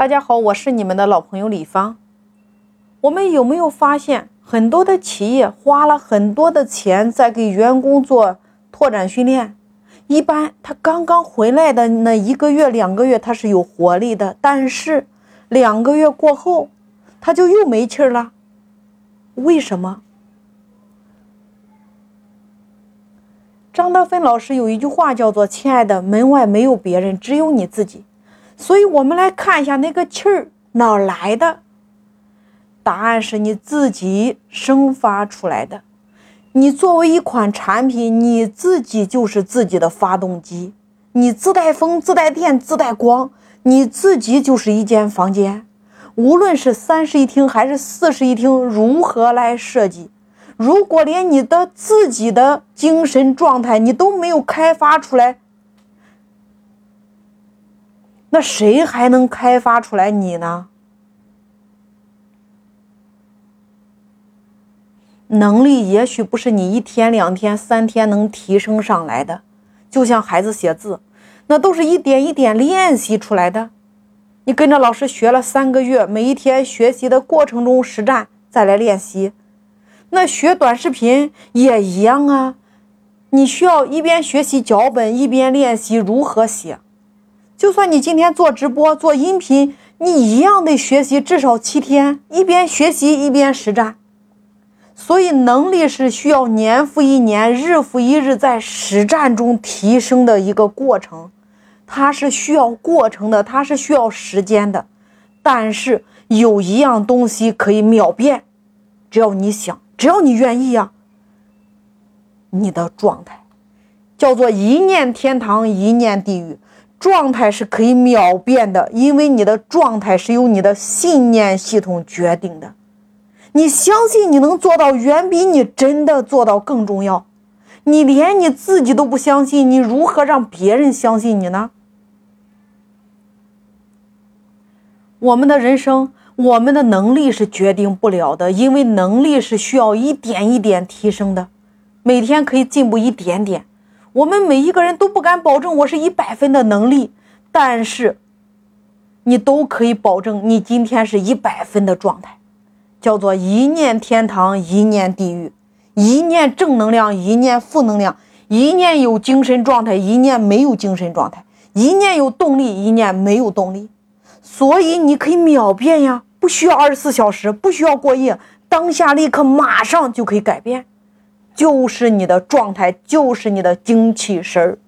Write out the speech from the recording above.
大家好，我是你们的老朋友李芳。我们有没有发现，很多的企业花了很多的钱在给员工做拓展训练？一般他刚刚回来的那一个月、两个月，他是有活力的，但是两个月过后，他就又没气儿了。为什么？张德芬老师有一句话叫做：“亲爱的，门外没有别人，只有你自己。”所以，我们来看一下那个气儿哪儿来的？答案是你自己生发出来的。你作为一款产品，你自己就是自己的发动机。你自带风、自带电、自带光，你自己就是一间房间。无论是三室一厅还是四室一厅，如何来设计？如果连你的自己的精神状态你都没有开发出来，那谁还能开发出来你呢？能力也许不是你一天两天三天能提升上来的，就像孩子写字，那都是一点一点练习出来的。你跟着老师学了三个月，每一天学习的过程中实战再来练习。那学短视频也一样啊，你需要一边学习脚本，一边练习如何写。就算你今天做直播、做音频，你一样得学习至少七天，一边学习一边实战。所以，能力是需要年复一年、日复一日在实战中提升的一个过程，它是需要过程的，它是需要时间的。但是有一样东西可以秒变，只要你想，只要你愿意呀，你的状态叫做一念天堂，一念地狱。状态是可以秒变的，因为你的状态是由你的信念系统决定的。你相信你能做到，远比你真的做到更重要。你连你自己都不相信，你如何让别人相信你呢？我们的人生，我们的能力是决定不了的，因为能力是需要一点一点提升的，每天可以进步一点点。我们每一个人都不敢保证我是一百分的能力，但是你都可以保证你今天是一百分的状态，叫做一念天堂，一念地狱，一念正能量，一念负能量，一念有精神状态，一念没有精神状态，一念有动力，一念没有动力，所以你可以秒变呀，不需要二十四小时，不需要过夜，当下立刻马上就可以改变。就是你的状态，就是你的精气神儿。